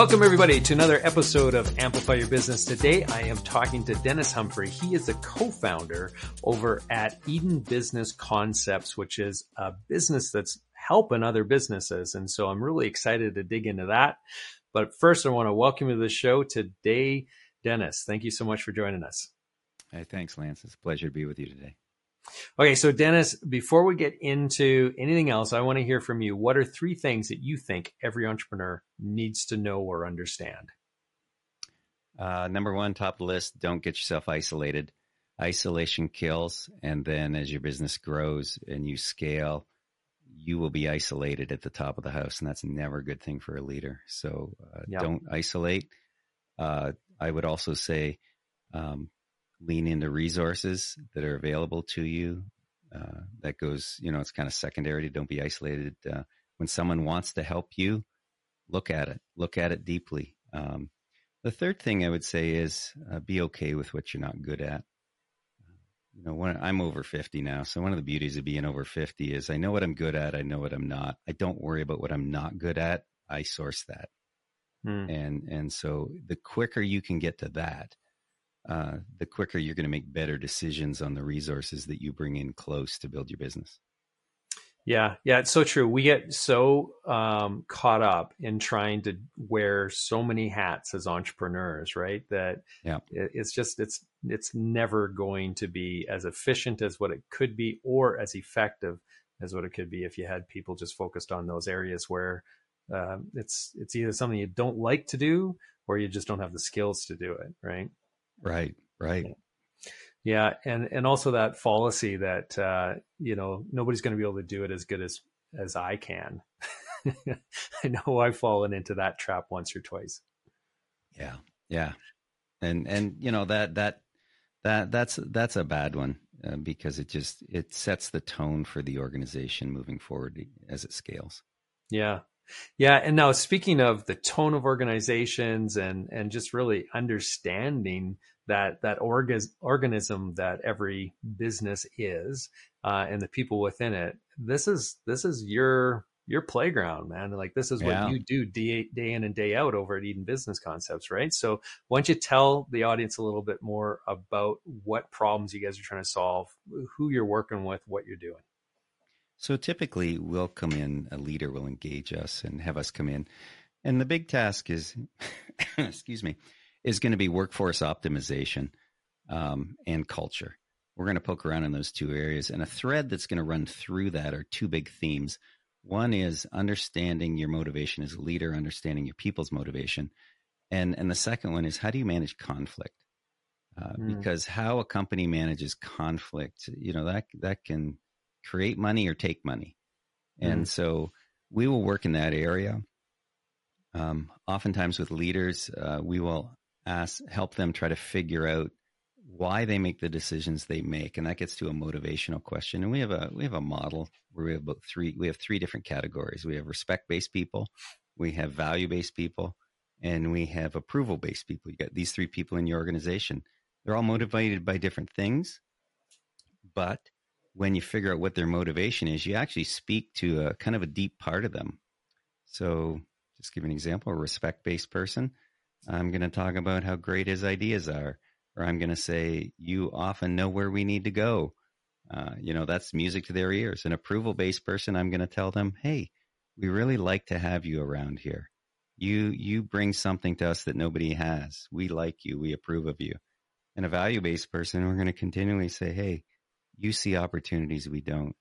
Welcome everybody to another episode of Amplify Your Business. Today I am talking to Dennis Humphrey. He is a co-founder over at Eden Business Concepts, which is a business that's helping other businesses. And so I'm really excited to dig into that. But first I want to welcome you to the show today, Dennis. Thank you so much for joining us. Hey, thanks, Lance. It's a pleasure to be with you today. Okay, so Dennis, before we get into anything else, I want to hear from you. What are three things that you think every entrepreneur needs to know or understand? Uh, number one, top of the list, don't get yourself isolated. Isolation kills. And then as your business grows and you scale, you will be isolated at the top of the house. And that's never a good thing for a leader. So uh, yep. don't isolate. Uh, I would also say, um, lean into resources that are available to you. Uh, that goes, you know, it's kind of secondary. Don't be isolated. Uh, when someone wants to help you, look at it. Look at it deeply. Um, the third thing I would say is uh, be okay with what you're not good at. You know, when I'm over 50 now, so one of the beauties of being over 50 is I know what I'm good at. I know what I'm not. I don't worry about what I'm not good at. I source that. Hmm. And, and so the quicker you can get to that, uh, the quicker you're going to make better decisions on the resources that you bring in close to build your business. Yeah, yeah, it's so true. We get so um, caught up in trying to wear so many hats as entrepreneurs, right? That yeah. it's just it's it's never going to be as efficient as what it could be, or as effective as what it could be if you had people just focused on those areas where um, it's it's either something you don't like to do, or you just don't have the skills to do it, right? Right, right. Yeah, and and also that fallacy that uh, you know nobody's going to be able to do it as good as as I can. I know I've fallen into that trap once or twice. Yeah, yeah, and and you know that that that that's that's a bad one uh, because it just it sets the tone for the organization moving forward as it scales. Yeah, yeah, and now speaking of the tone of organizations and and just really understanding that that orga- organism that every business is uh, and the people within it, this is this is your your playground, man. Like this is what yeah. you do day, day in and day out over at Eden Business Concepts, right? So why don't you tell the audience a little bit more about what problems you guys are trying to solve, who you're working with, what you're doing? So typically, we'll come in, a leader will engage us and have us come in. And the big task is, excuse me, is going to be workforce optimization um, and culture. We're going to poke around in those two areas. And a thread that's going to run through that are two big themes. One is understanding your motivation as a leader, understanding your people's motivation. And, and the second one is how do you manage conflict? Uh, mm. Because how a company manages conflict, you know, that, that can create money or take money. And mm. so we will work in that area. Um, oftentimes with leaders, uh, we will ask, help them try to figure out why they make the decisions they make. And that gets to a motivational question. And we have a, we have a model where we have about three, we have three different categories. We have respect based people, we have value based people, and we have approval based people. You got these three people in your organization. They're all motivated by different things, but when you figure out what their motivation is, you actually speak to a kind of a deep part of them. So, just give an example: a respect-based person. I'm going to talk about how great his ideas are, or I'm going to say, "You often know where we need to go." Uh, you know, that's music to their ears. An approval-based person, I'm going to tell them, "Hey, we really like to have you around here. You you bring something to us that nobody has. We like you. We approve of you." And a value-based person, we're going to continually say, "Hey." You see opportunities we don't.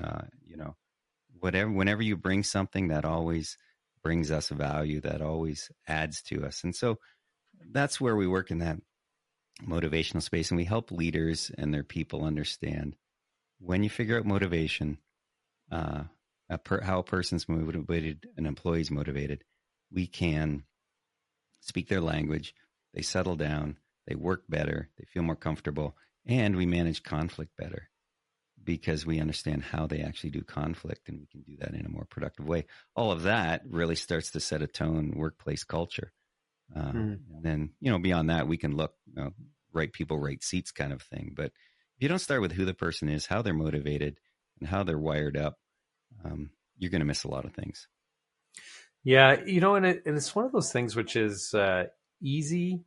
Uh, you know, whatever, whenever you bring something that always brings us value, that always adds to us. And so that's where we work in that motivational space and we help leaders and their people understand when you figure out motivation, uh, a per, how a person's motivated, an employee's motivated, we can speak their language. They settle down, they work better, they feel more comfortable, and we manage conflict better because we understand how they actually do conflict and we can do that in a more productive way. All of that really starts to set a tone workplace culture. Uh, mm. And then, you know, beyond that, we can look, you know, right people, right seats kind of thing. But if you don't start with who the person is, how they're motivated, and how they're wired up, um, you're going to miss a lot of things. Yeah, you know, and, it, and it's one of those things which is uh, easy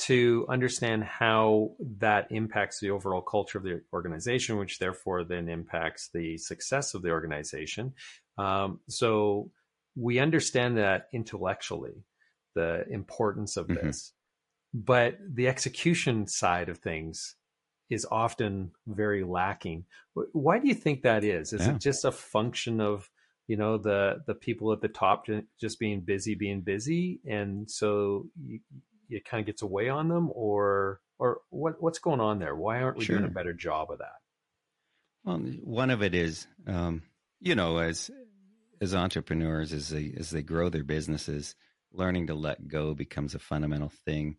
to understand how that impacts the overall culture of the organization, which therefore then impacts the success of the organization. Um, so we understand that intellectually, the importance of mm-hmm. this, but the execution side of things is often very lacking. Why do you think that is? Is yeah. it just a function of you know the the people at the top just being busy, being busy, and so you, it kind of gets away on them, or or what what's going on there? Why aren't we sure. doing a better job of that? Well, one of it is, um, you know, as as entrepreneurs, as they as they grow their businesses, learning to let go becomes a fundamental thing.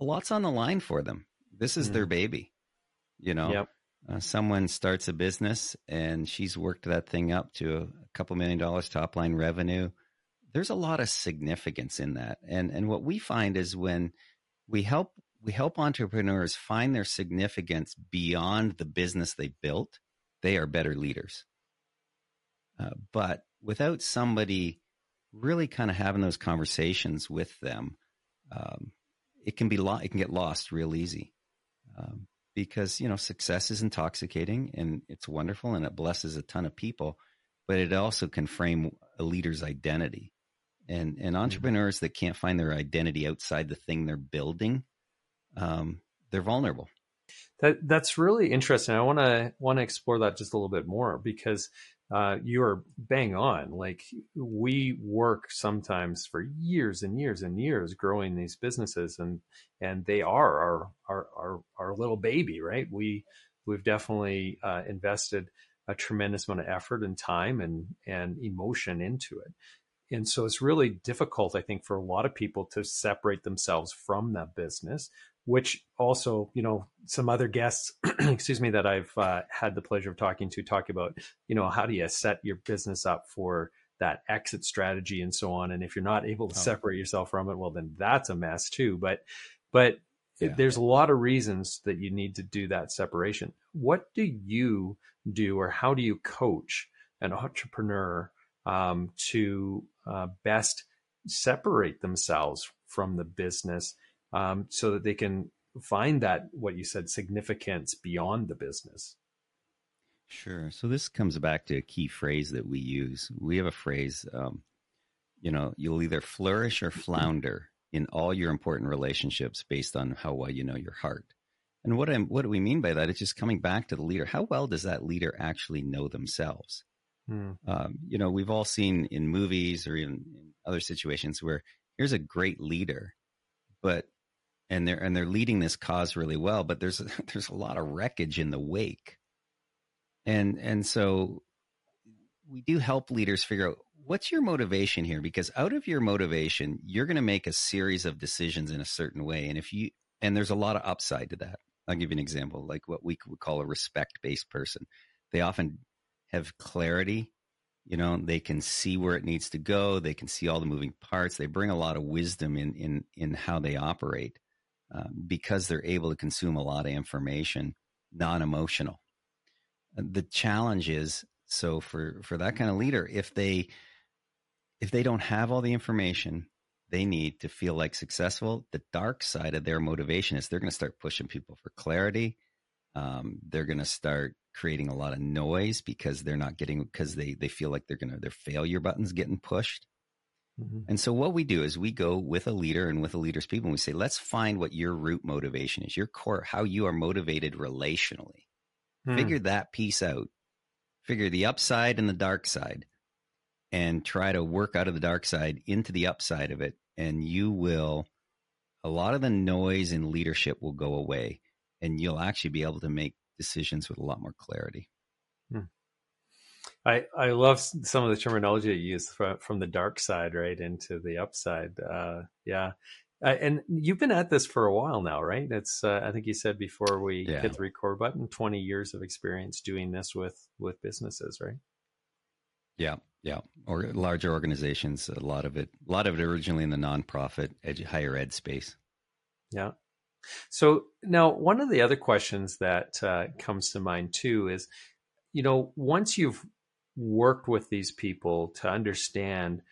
A lot's on the line for them. This is mm. their baby, you know. Yep. Uh, someone starts a business and she's worked that thing up to a couple million dollars top line revenue there's a lot of significance in that. And and what we find is when we help we help entrepreneurs find their significance beyond the business they built, they are better leaders. Uh, but without somebody really kind of having those conversations with them, um, it can be lo- it can get lost real easy. Um, because you know success is intoxicating and it's wonderful and it blesses a ton of people, but it also can frame a leader's identity and and mm-hmm. entrepreneurs that can't find their identity outside the thing they're building um, they're vulnerable. That that's really interesting. I want to want to explore that just a little bit more because uh, you are bang on. Like we work sometimes for years and years and years growing these businesses and and they are our our our, our little baby right? We we've definitely uh, invested a tremendous amount of effort and time and and emotion into it and so it's really difficult, I think, for a lot of people to separate themselves from that business, which also, you know, some other guests, excuse me, that I've uh, had the pleasure of talking to talk about, you know, how do you set your business up for that exit strategy and so on. And if you're not able to oh. separate yourself from it, well, then that's a mess too. But, but yeah. there's a lot of reasons that you need to do that separation. What do you do or how do you coach an entrepreneur um, to uh, best separate themselves from the business um, so that they can find that what you said significance beyond the business sure so this comes back to a key phrase that we use we have a phrase um, you know you'll either flourish or flounder in all your important relationships based on how well you know your heart and what I'm, what do we mean by that? It's just coming back to the leader. How well does that leader actually know themselves? Hmm. Um, you know, we've all seen in movies or in, in other situations where here's a great leader, but and they're and they're leading this cause really well, but there's there's a lot of wreckage in the wake, and and so we do help leaders figure out what's your motivation here? Because out of your motivation you're going to make a series of decisions in a certain way. And if you and there's a lot of upside to that. I'll give you an example like what we would call a respect based person. They often have clarity. You know, they can see where it needs to go. They can see all the moving parts. They bring a lot of wisdom in in in how they operate uh, because they're able to consume a lot of information, non emotional. Uh, the challenge is so for for that kind of leader, if they if they don't have all the information they need to feel like successful, the dark side of their motivation is they're going to start pushing people for clarity. Um, they're going to start creating a lot of noise because they're not getting because they they feel like they're gonna their failure buttons getting pushed. Mm-hmm. And so what we do is we go with a leader and with a leader's people and we say, let's find what your root motivation is, your core, how you are motivated relationally. Hmm. Figure that piece out. Figure the upside and the dark side and try to work out of the dark side into the upside of it. And you will, a lot of the noise in leadership will go away and you'll actually be able to make decisions with a lot more clarity. Hmm. I, I love some of the terminology you use from, from the dark side right into the upside. Uh, yeah. Uh, and you've been at this for a while now, right? It's uh, I think you said before we yeah. hit the record button, twenty years of experience doing this with with businesses, right? Yeah, yeah, or larger organizations. A lot of it, a lot of it originally in the nonprofit ed, higher ed space. Yeah, so now, one of the other questions that uh, comes to mind too is, you know, once you've worked with these people to understand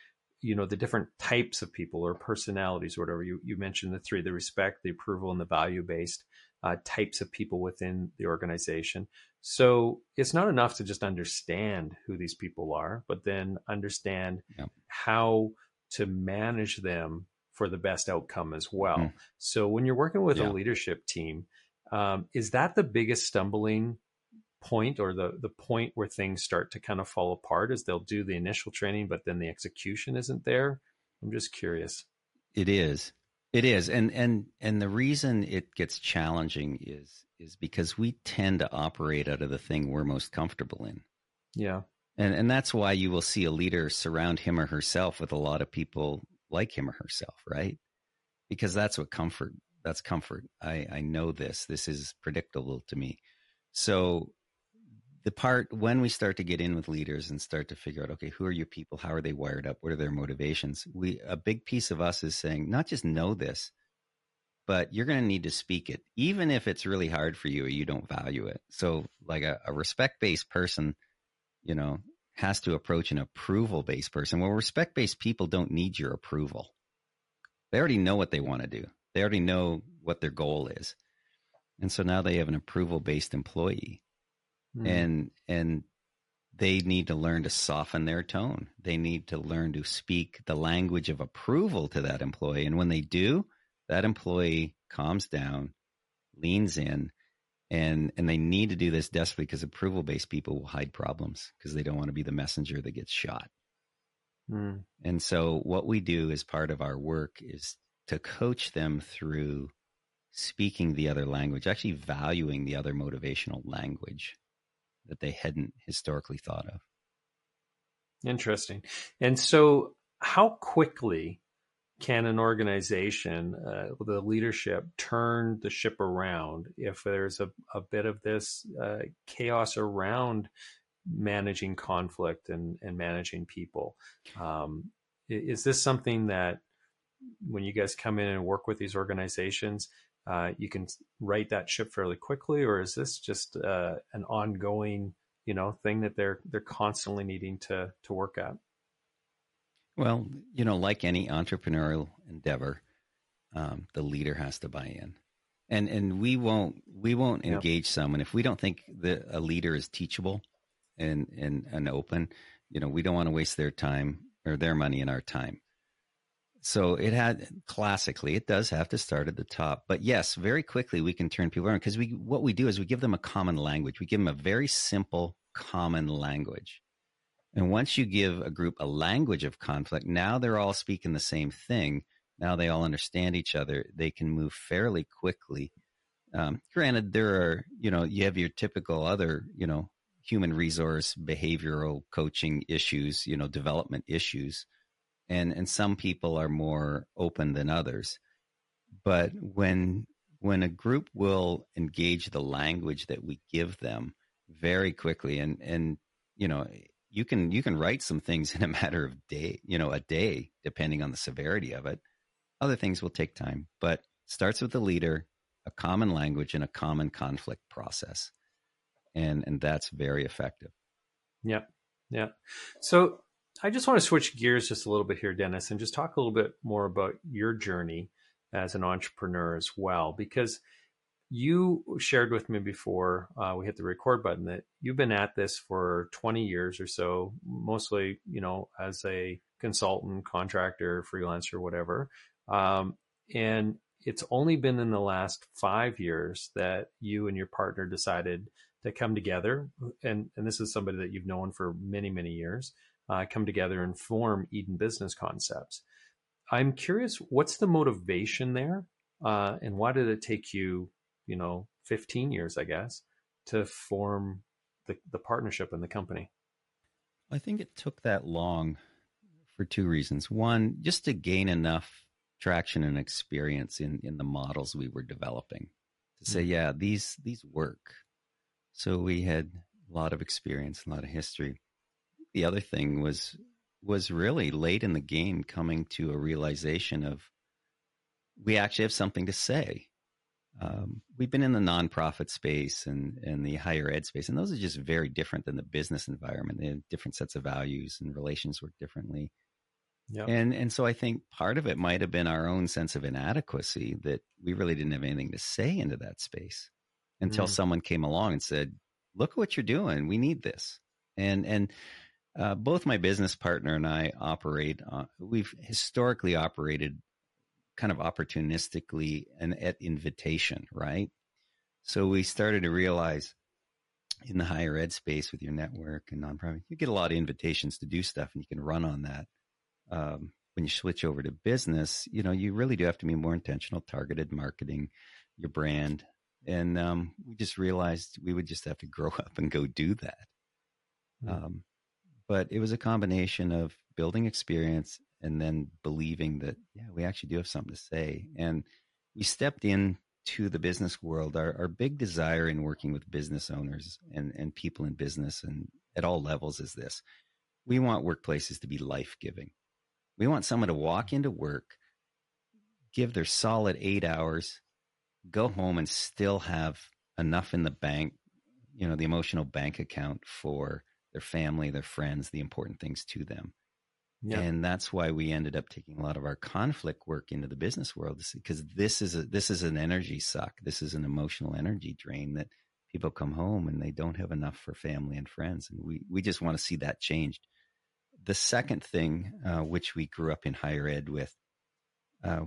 you know the different types of people or personalities or whatever you, you mentioned the three the respect the approval and the value based uh, types of people within the organization so it's not enough to just understand who these people are but then understand yeah. how to manage them for the best outcome as well. Mm. so when you're working with yeah. a leadership team um, is that the biggest stumbling point or the the point where things start to kind of fall apart is they'll do the initial training but then the execution isn't there? I'm just curious. It is. It is. And and and the reason it gets challenging is is because we tend to operate out of the thing we're most comfortable in. Yeah. And and that's why you will see a leader surround him or herself with a lot of people like him or herself right? Because that's what comfort that's comfort. I i know this. This is predictable to me. So the part when we start to get in with leaders and start to figure out okay who are your people? How are they wired up? What are their motivations? We a big piece of us is saying not just know this but you're going to need to speak it even if it's really hard for you or you don't value it. So like a, a respect based person you know has to approach an approval based person well respect based people don't need your approval they already know what they want to do they already know what their goal is and so now they have an approval based employee mm. and and they need to learn to soften their tone. They need to learn to speak the language of approval to that employee. And when they do, that employee calms down, leans in, and and they need to do this desperately because approval based people will hide problems because they don't want to be the messenger that gets shot. Mm. And so what we do as part of our work is to coach them through speaking the other language, actually valuing the other motivational language that they hadn't historically thought of. Interesting. And so, how quickly can an organization, uh, the leadership, turn the ship around if there's a, a bit of this uh, chaos around managing conflict and, and managing people? Um, is this something that when you guys come in and work with these organizations, uh, you can right that ship fairly quickly, or is this just uh, an ongoing, you know, thing that they're they're constantly needing to to work at? Well, you know, like any entrepreneurial endeavor, um, the leader has to buy in, and and we won't we won't engage someone if we don't think that a leader is teachable and and and open. You know, we don't want to waste their time or their money and our time. So it had classically it does have to start at the top. But yes very quickly we can turn people around because we what we do is we give them a common language. We give them a very simple common language and once you give a group a language of conflict now they're all speaking the same thing. Now they all understand each other. They can move fairly quickly. Um, granted there are you know you have your typical other you know human resource behavioral coaching issues you know development issues. And and some people are more open than others. But when when a group will engage the language that we give them very quickly and and you know you can you can write some things in a matter of day you know a day depending on the severity of it. Other things will take time but starts with the leader a common language and a common conflict process. And and that's very effective. Yeah yeah so I just want to switch gears just a little bit here, Dennis, and just talk a little bit more about your journey as an entrepreneur as well, because you shared with me before uh, we hit the record button that you've been at this for 20 years or so, mostly, you know, as a consultant, contractor, freelancer, whatever. Um, and it's only been in the last five years that you and your partner decided to come together. And, and this is somebody that you've known for many, many years uh, come together and form Eden Business Concepts. I'm curious, what's the motivation there, uh, and why did it take you, you know, 15 years, I guess, to form the, the partnership and the company? I think it took that long for two reasons. One, just to gain enough traction and experience in in the models we were developing to say, mm-hmm. yeah, these these work. So we had a lot of experience, a lot of history the other thing was was really late in the game coming to a realization of we actually have something to say. Um, we've been in the nonprofit space and, and the higher ed space, and those are just very different than the business environment. They have different sets of values and relations work differently. Yep. And and so I think part of it might have been our own sense of inadequacy that we really didn't have anything to say into that space until mm. someone came along and said, "Look what you're doing. We need this." And and uh, both my business partner and I operate. Uh, we've historically operated kind of opportunistically and at invitation, right? So we started to realize in the higher ed space with your network and nonprofit, you get a lot of invitations to do stuff, and you can run on that um, when you switch over to business, you know, you really do have to be more intentional, targeted marketing, your brand. And um, we just realized we would just have to grow up and go do that. Mm-hmm. Um, but it was a combination of building experience and then believing that, yeah, we actually do have something to say. And we stepped in to the business world. Our, our big desire in working with business owners and, and people in business and at all levels is this. We want workplaces to be life giving. We want someone to walk into work, give their solid eight hours, go home and still have enough in the bank, you know, the emotional bank account for their family, their friends, the important things to them. And that's why we ended up taking a lot of our conflict work into the business world because this is a this is an energy suck. This is an emotional energy drain that people come home and they don't have enough for family and friends. And we, we just want to see that changed the second thing, uh, which we grew up in higher ed with, uh,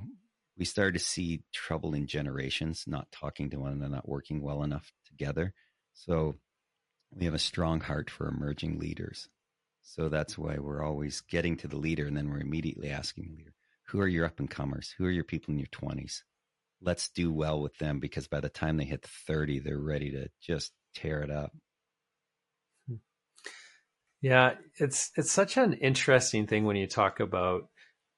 we started to see trouble in generations, not talking to one another, not working well enough together. So we have a strong heart for emerging leaders. So that's why we're always getting to the leader and then we're immediately asking the leader, who are your up and comers? Who are your people in your 20s? Let's do well with them because by the time they hit 30, they're ready to just tear it up. Hmm. Yeah, it's it's such an interesting thing when you talk about.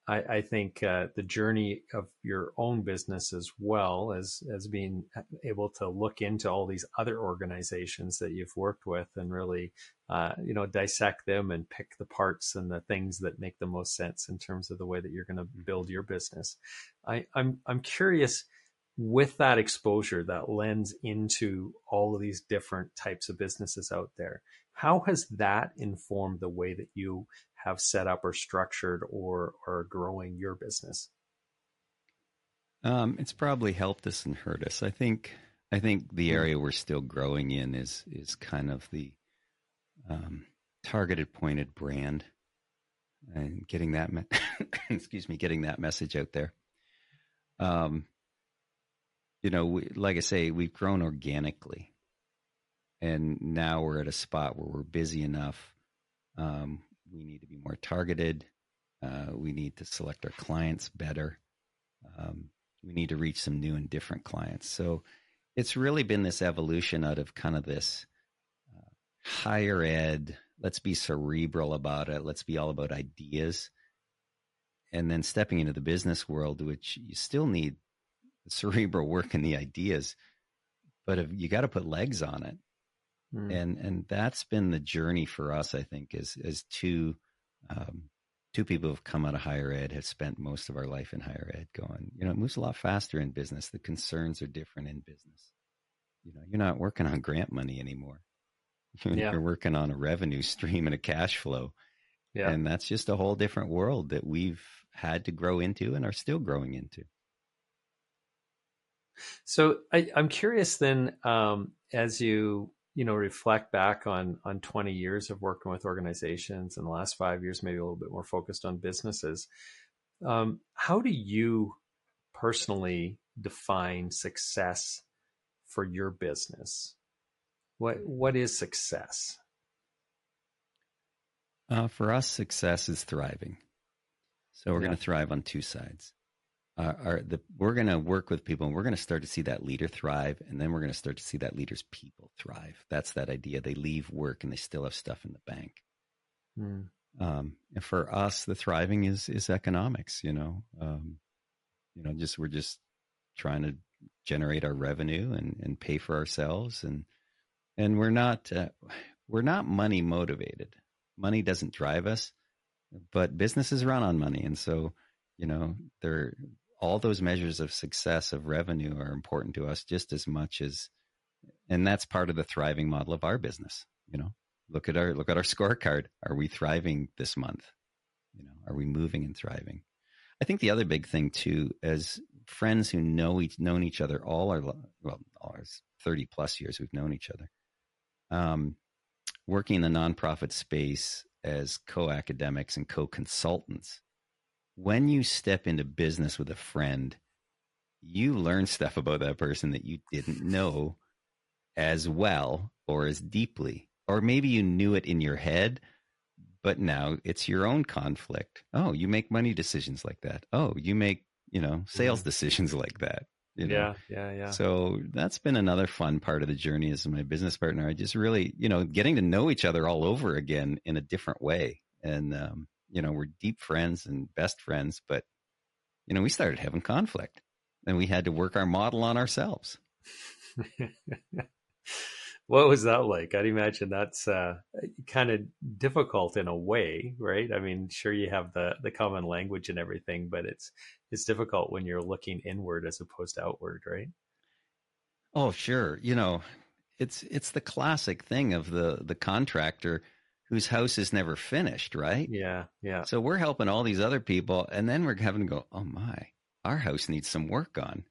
I, I think uh, the journey of your own business as well as as being able to look into all these other organizations that you've worked with and really, uh, you know, dissect them and pick the parts and the things that make the most sense in terms of the way that you're going to build your business. I, I'm I'm curious with that exposure that lends into all of these different types of businesses out there how has that informed the way that you have set up or structured or are growing your business? Um, it's probably helped us and hurt us. I think. I think the hmm. area we're still growing in is is kind of the um, targeted, pointed brand, and getting that me- excuse me, getting that message out there. Um, you know, we, like I say, we've grown organically and now we're at a spot where we're busy enough. Um, we need to be more targeted. Uh, we need to select our clients better. Um, we need to reach some new and different clients. So it's really been this evolution out of kind of this uh, higher ed. Let's be cerebral about it. Let's be all about ideas. And then stepping into the business world, which you still need cerebral work and the ideas, but if you got to put legs on it. Mm. And and that's been the journey for us, I think, is as two um, two people who've come out of higher ed have spent most of our life in higher ed going, you know, it moves a lot faster in business. The concerns are different in business. You know, you're not working on grant money anymore. You're, yeah. you're working on a revenue stream and a cash flow. Yeah. And that's just a whole different world that we've had to grow into and are still growing into. So I, am curious then, um, as you you know reflect back on on 20 years of working with organizations and the last five years maybe a little bit more focused on businesses um, how do you personally define success for your business? What what is success? Uh, for us success is thriving. So we're yeah. going to thrive on two sides uh, are the we're going to work with people and we're going to start to see that leader thrive and then we're going to start to see that leader's people thrive. That's that idea. They leave work and they still have stuff in the bank. Mm. um, and for us the thriving is is economics you know? Um, you know just we're just trying to generate our revenue and and pay for ourselves and and we're not uh, we're not money motivated. Money doesn't drive us but businesses run on money. And so you know they're all those measures of success of revenue are important to us just as much as and that's part of the thriving model of our business you know look at our look at our scorecard are we thriving this month You know, are we moving and thriving? I think the other big thing too, as friends who know each known each other all our well, all our thirty plus years we've known each other. Um, working in the nonprofit space as co-academics and co-consultants, when you step into business with a friend, you learn stuff about that person that you didn't know as well or as deeply, or maybe you knew it in your head, but now it's your own conflict. Oh, you make money decisions like that. Oh, you make, you know, sales mm-hmm. decisions like that. You know? Yeah, yeah, yeah. So that's been another fun part of the journey as my business partner. I just really, you know, getting to know each other all over again in a different way. And, um, you know, we're deep friends and best friends, but, you know, we started having conflict and we had to work our model on ourselves. what was that like? I'd imagine that's uh, kind of difficult in a way, right? I mean, sure you have the the common language and everything, but it's it's difficult when you're looking inward as opposed to outward, right? Oh, sure. You know, it's it's the classic thing of the the contractor whose house is never finished, right? Yeah, yeah. So we're helping all these other people, and then we're having to go, oh my, our house needs some work on.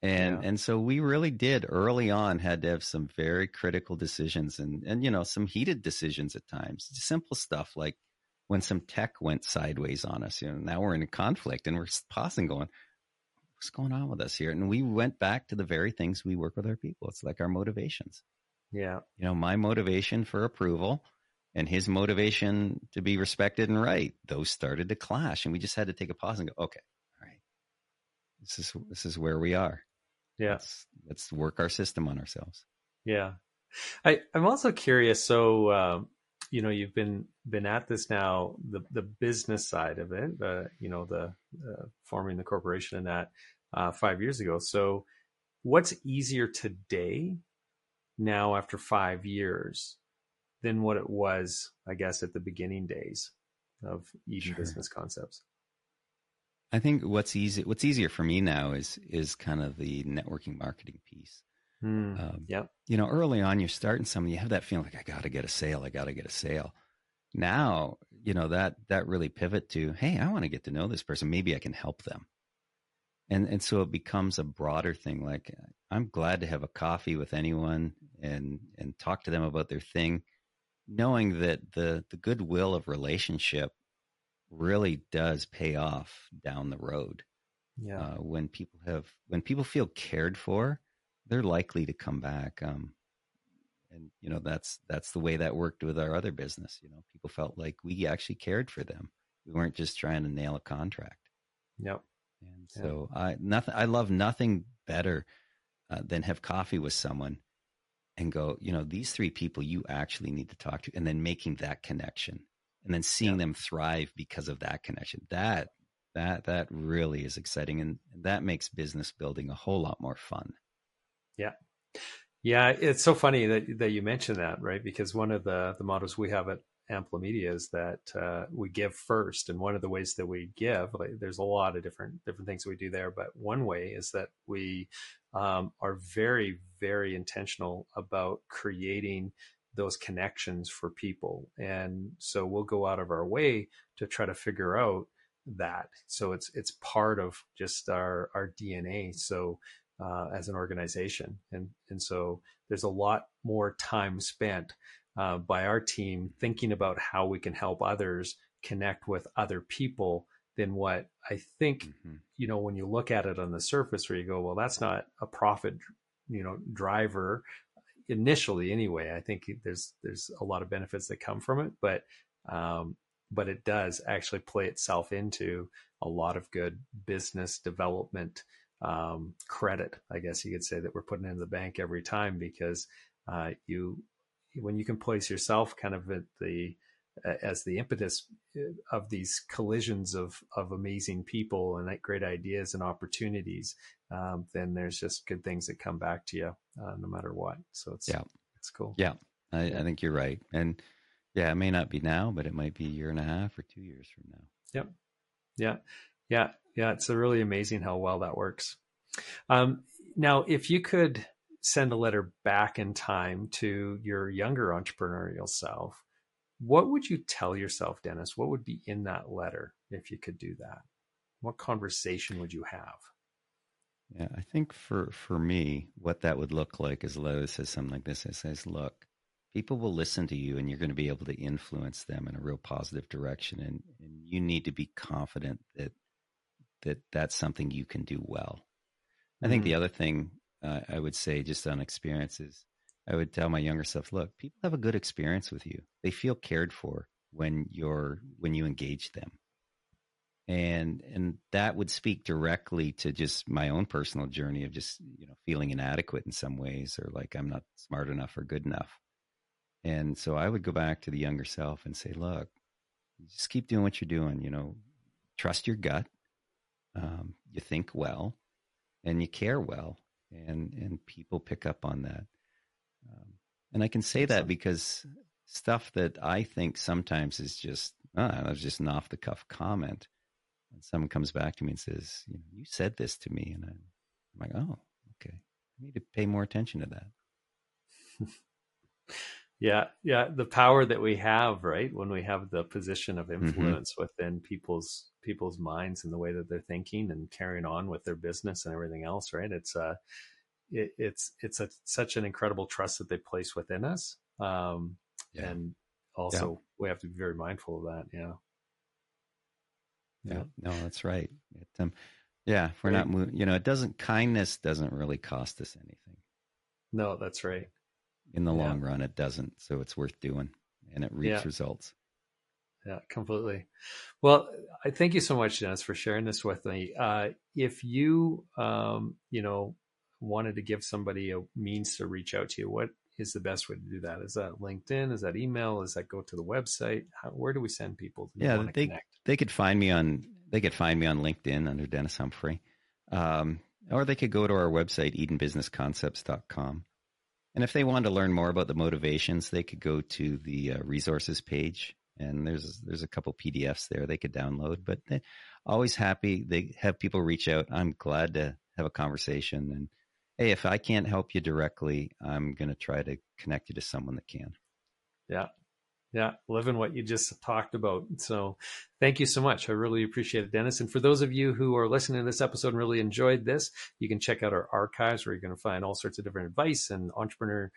And yeah. and so we really did early on had to have some very critical decisions and and you know some heated decisions at times. Simple stuff like when some tech went sideways on us. You know, now we're in a conflict and we're pausing, going, "What's going on with us here?" And we went back to the very things we work with our people. It's like our motivations. Yeah, you know, my motivation for approval and his motivation to be respected and right. Those started to clash, and we just had to take a pause and go, "Okay, all right, this is this is where we are." Yeah. Let's, let's work our system on ourselves. Yeah. I, I'm also curious. So, um, you know, you've been, been at this now, the, the business side of it, uh, you know, the, uh, forming the corporation and that, uh, five years ago. So what's easier today now after five years than what it was, I guess, at the beginning days of Eden sure. business concepts? I think what's easy, what's easier for me now is is kind of the networking marketing piece. Mm, um, yeah. You know, early on, you're starting something, you have that feeling like I got to get a sale, I got to get a sale. Now, you know that that really pivot to, hey, I want to get to know this person. Maybe I can help them. And and so it becomes a broader thing. Like I'm glad to have a coffee with anyone and and talk to them about their thing, knowing that the the goodwill of relationship really does pay off down the road. Yeah. Uh, when people have when people feel cared for, they're likely to come back. Um, and you know that's that's the way that worked with our other business. You know, people felt like we actually cared for them. We weren't just trying to nail a contract. Yep. And so yep. I nothing. I love nothing better uh, than have coffee with someone and go. You know, these three people you actually need to talk to, and then making that connection and then seeing yeah. them thrive because of that connection that that that really is exciting and that makes business building a whole lot more fun yeah yeah it's so funny that that you mentioned that right because one of the the mottos we have at Ampla Media is that uh, we give first, and one of the ways that we give, like, there's a lot of different different things we do there, but one way is that we um, are very very intentional about creating those connections for people. And so we'll go out of our way to try to figure out that. So it's it's part of just our our DNA. So uh, as an organization, and and so there's a lot more time spent uh, by our team thinking about how we can help others connect with other people than what I think. Mm-hmm. You know, when you look at it on the surface, where you go, well, that's not a profit you know driver initially anyway i think there's there's a lot of benefits that come from it but um, but it does actually play itself into a lot of good business development um, credit i guess you could say that we're putting in the bank every time because uh, you when you can place yourself kind of at the as the impetus uh, of these collisions of of amazing people and great ideas and opportunities, um, then there's just good things that come back to you uh, no matter what. So it's yeah, it's cool. Yeah, I, I, think you're right, and yeah, it may not be now, but it might be a year and a half or two years from now. Yep. Yeah. Yeah. Yeah. It's really amazing how well that works. Um, now, if you could send a letter back in time to your younger entrepreneurial self, what would you tell yourself, Dennis? What would be in that letter if you could do that? What conversation would you have? Yeah, I think for for me, what that would look like is Lowe's says something like this. It says, "Look, people will listen to you, and you're going to be able to influence them in a real positive direction, and, and you need to be confident that that that's something you can do well." I think the mm-hmm. other thing uh, I would say, just on experiences, I would tell my younger self, "Look, people have a good experience with you. They feel cared for when you're when you engage them." and and that would speak directly to just my own personal journey of just you know feeling inadequate in some ways or like I'm not smart enough or good enough. And so I would go back to the younger self and say, look, just keep doing what you're doing. You know, trust your gut. Um, you think well, and you care well, and and people pick up on that. Um, and I can say that because stuff that I think sometimes is just that was just an off the cuff comment and someone comes back to me and says, you know, you said this to me. And I'm, I'm like, oh, okay. I need to pay more attention to that. yeah. Yeah. The power that we have, right. When we have the position of mm-hmm. influence mm-hmm. within people's, people's minds and the way that they're thinking and carrying on with their business and everything else, right. It's, uh, it, it's, it's a, such an incredible trust that they place within us. Um, yeah. and also yeah. we have to be very mindful of that. Yeah. Yeah. No, that's right. It, um, yeah, if we're right. not moving, you know, it doesn't, kindness doesn't really cost us anything. No, that's right. In the yeah. long run, it doesn't. So it's worth doing and it reaps yeah. results. Yeah, completely. Well, I thank you so much, Dennis, for sharing this with me. Uh, if you, um, you know, wanted to give somebody a means to reach out to you, what is the best way to do that? Is that LinkedIn? Is that email? Is that go to the website? How, where do we send people? yeah, they connect? they could find me on they could find me on LinkedIn under Dennis Humphrey, um, or they could go to our website EdenBusinessConcepts.com. And if they wanted to learn more about the motivations, they could go to the uh, resources page, and there's there's a couple PDFs there they could download. But always happy they have people reach out. I'm glad to have a conversation and hey, if I can't help you directly, I'm going to try to connect you to someone that can. Yeah. Yeah, living what you just talked about. So, thank you so much. I really appreciate it, Dennis. And for those of you who are listening to this episode and really enjoyed this, you can check out our archives where you're going to find all sorts of different advice and entrepreneur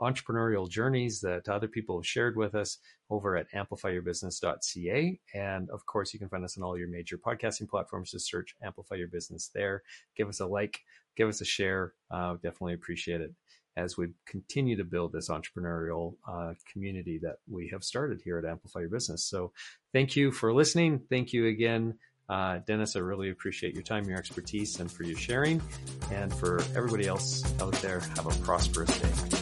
entrepreneurial journeys that other people have shared with us over at amplifyyourbusiness.ca. And of course, you can find us on all your major podcasting platforms. Just search Amplify Your Business there. Give us a like, give us a share. Uh, definitely appreciate it as we continue to build this entrepreneurial uh, community that we have started here at Amplify Your Business. So thank you for listening. Thank you again. Uh, Dennis, I really appreciate your time, your expertise, and for your sharing. And for everybody else out there, have a prosperous day.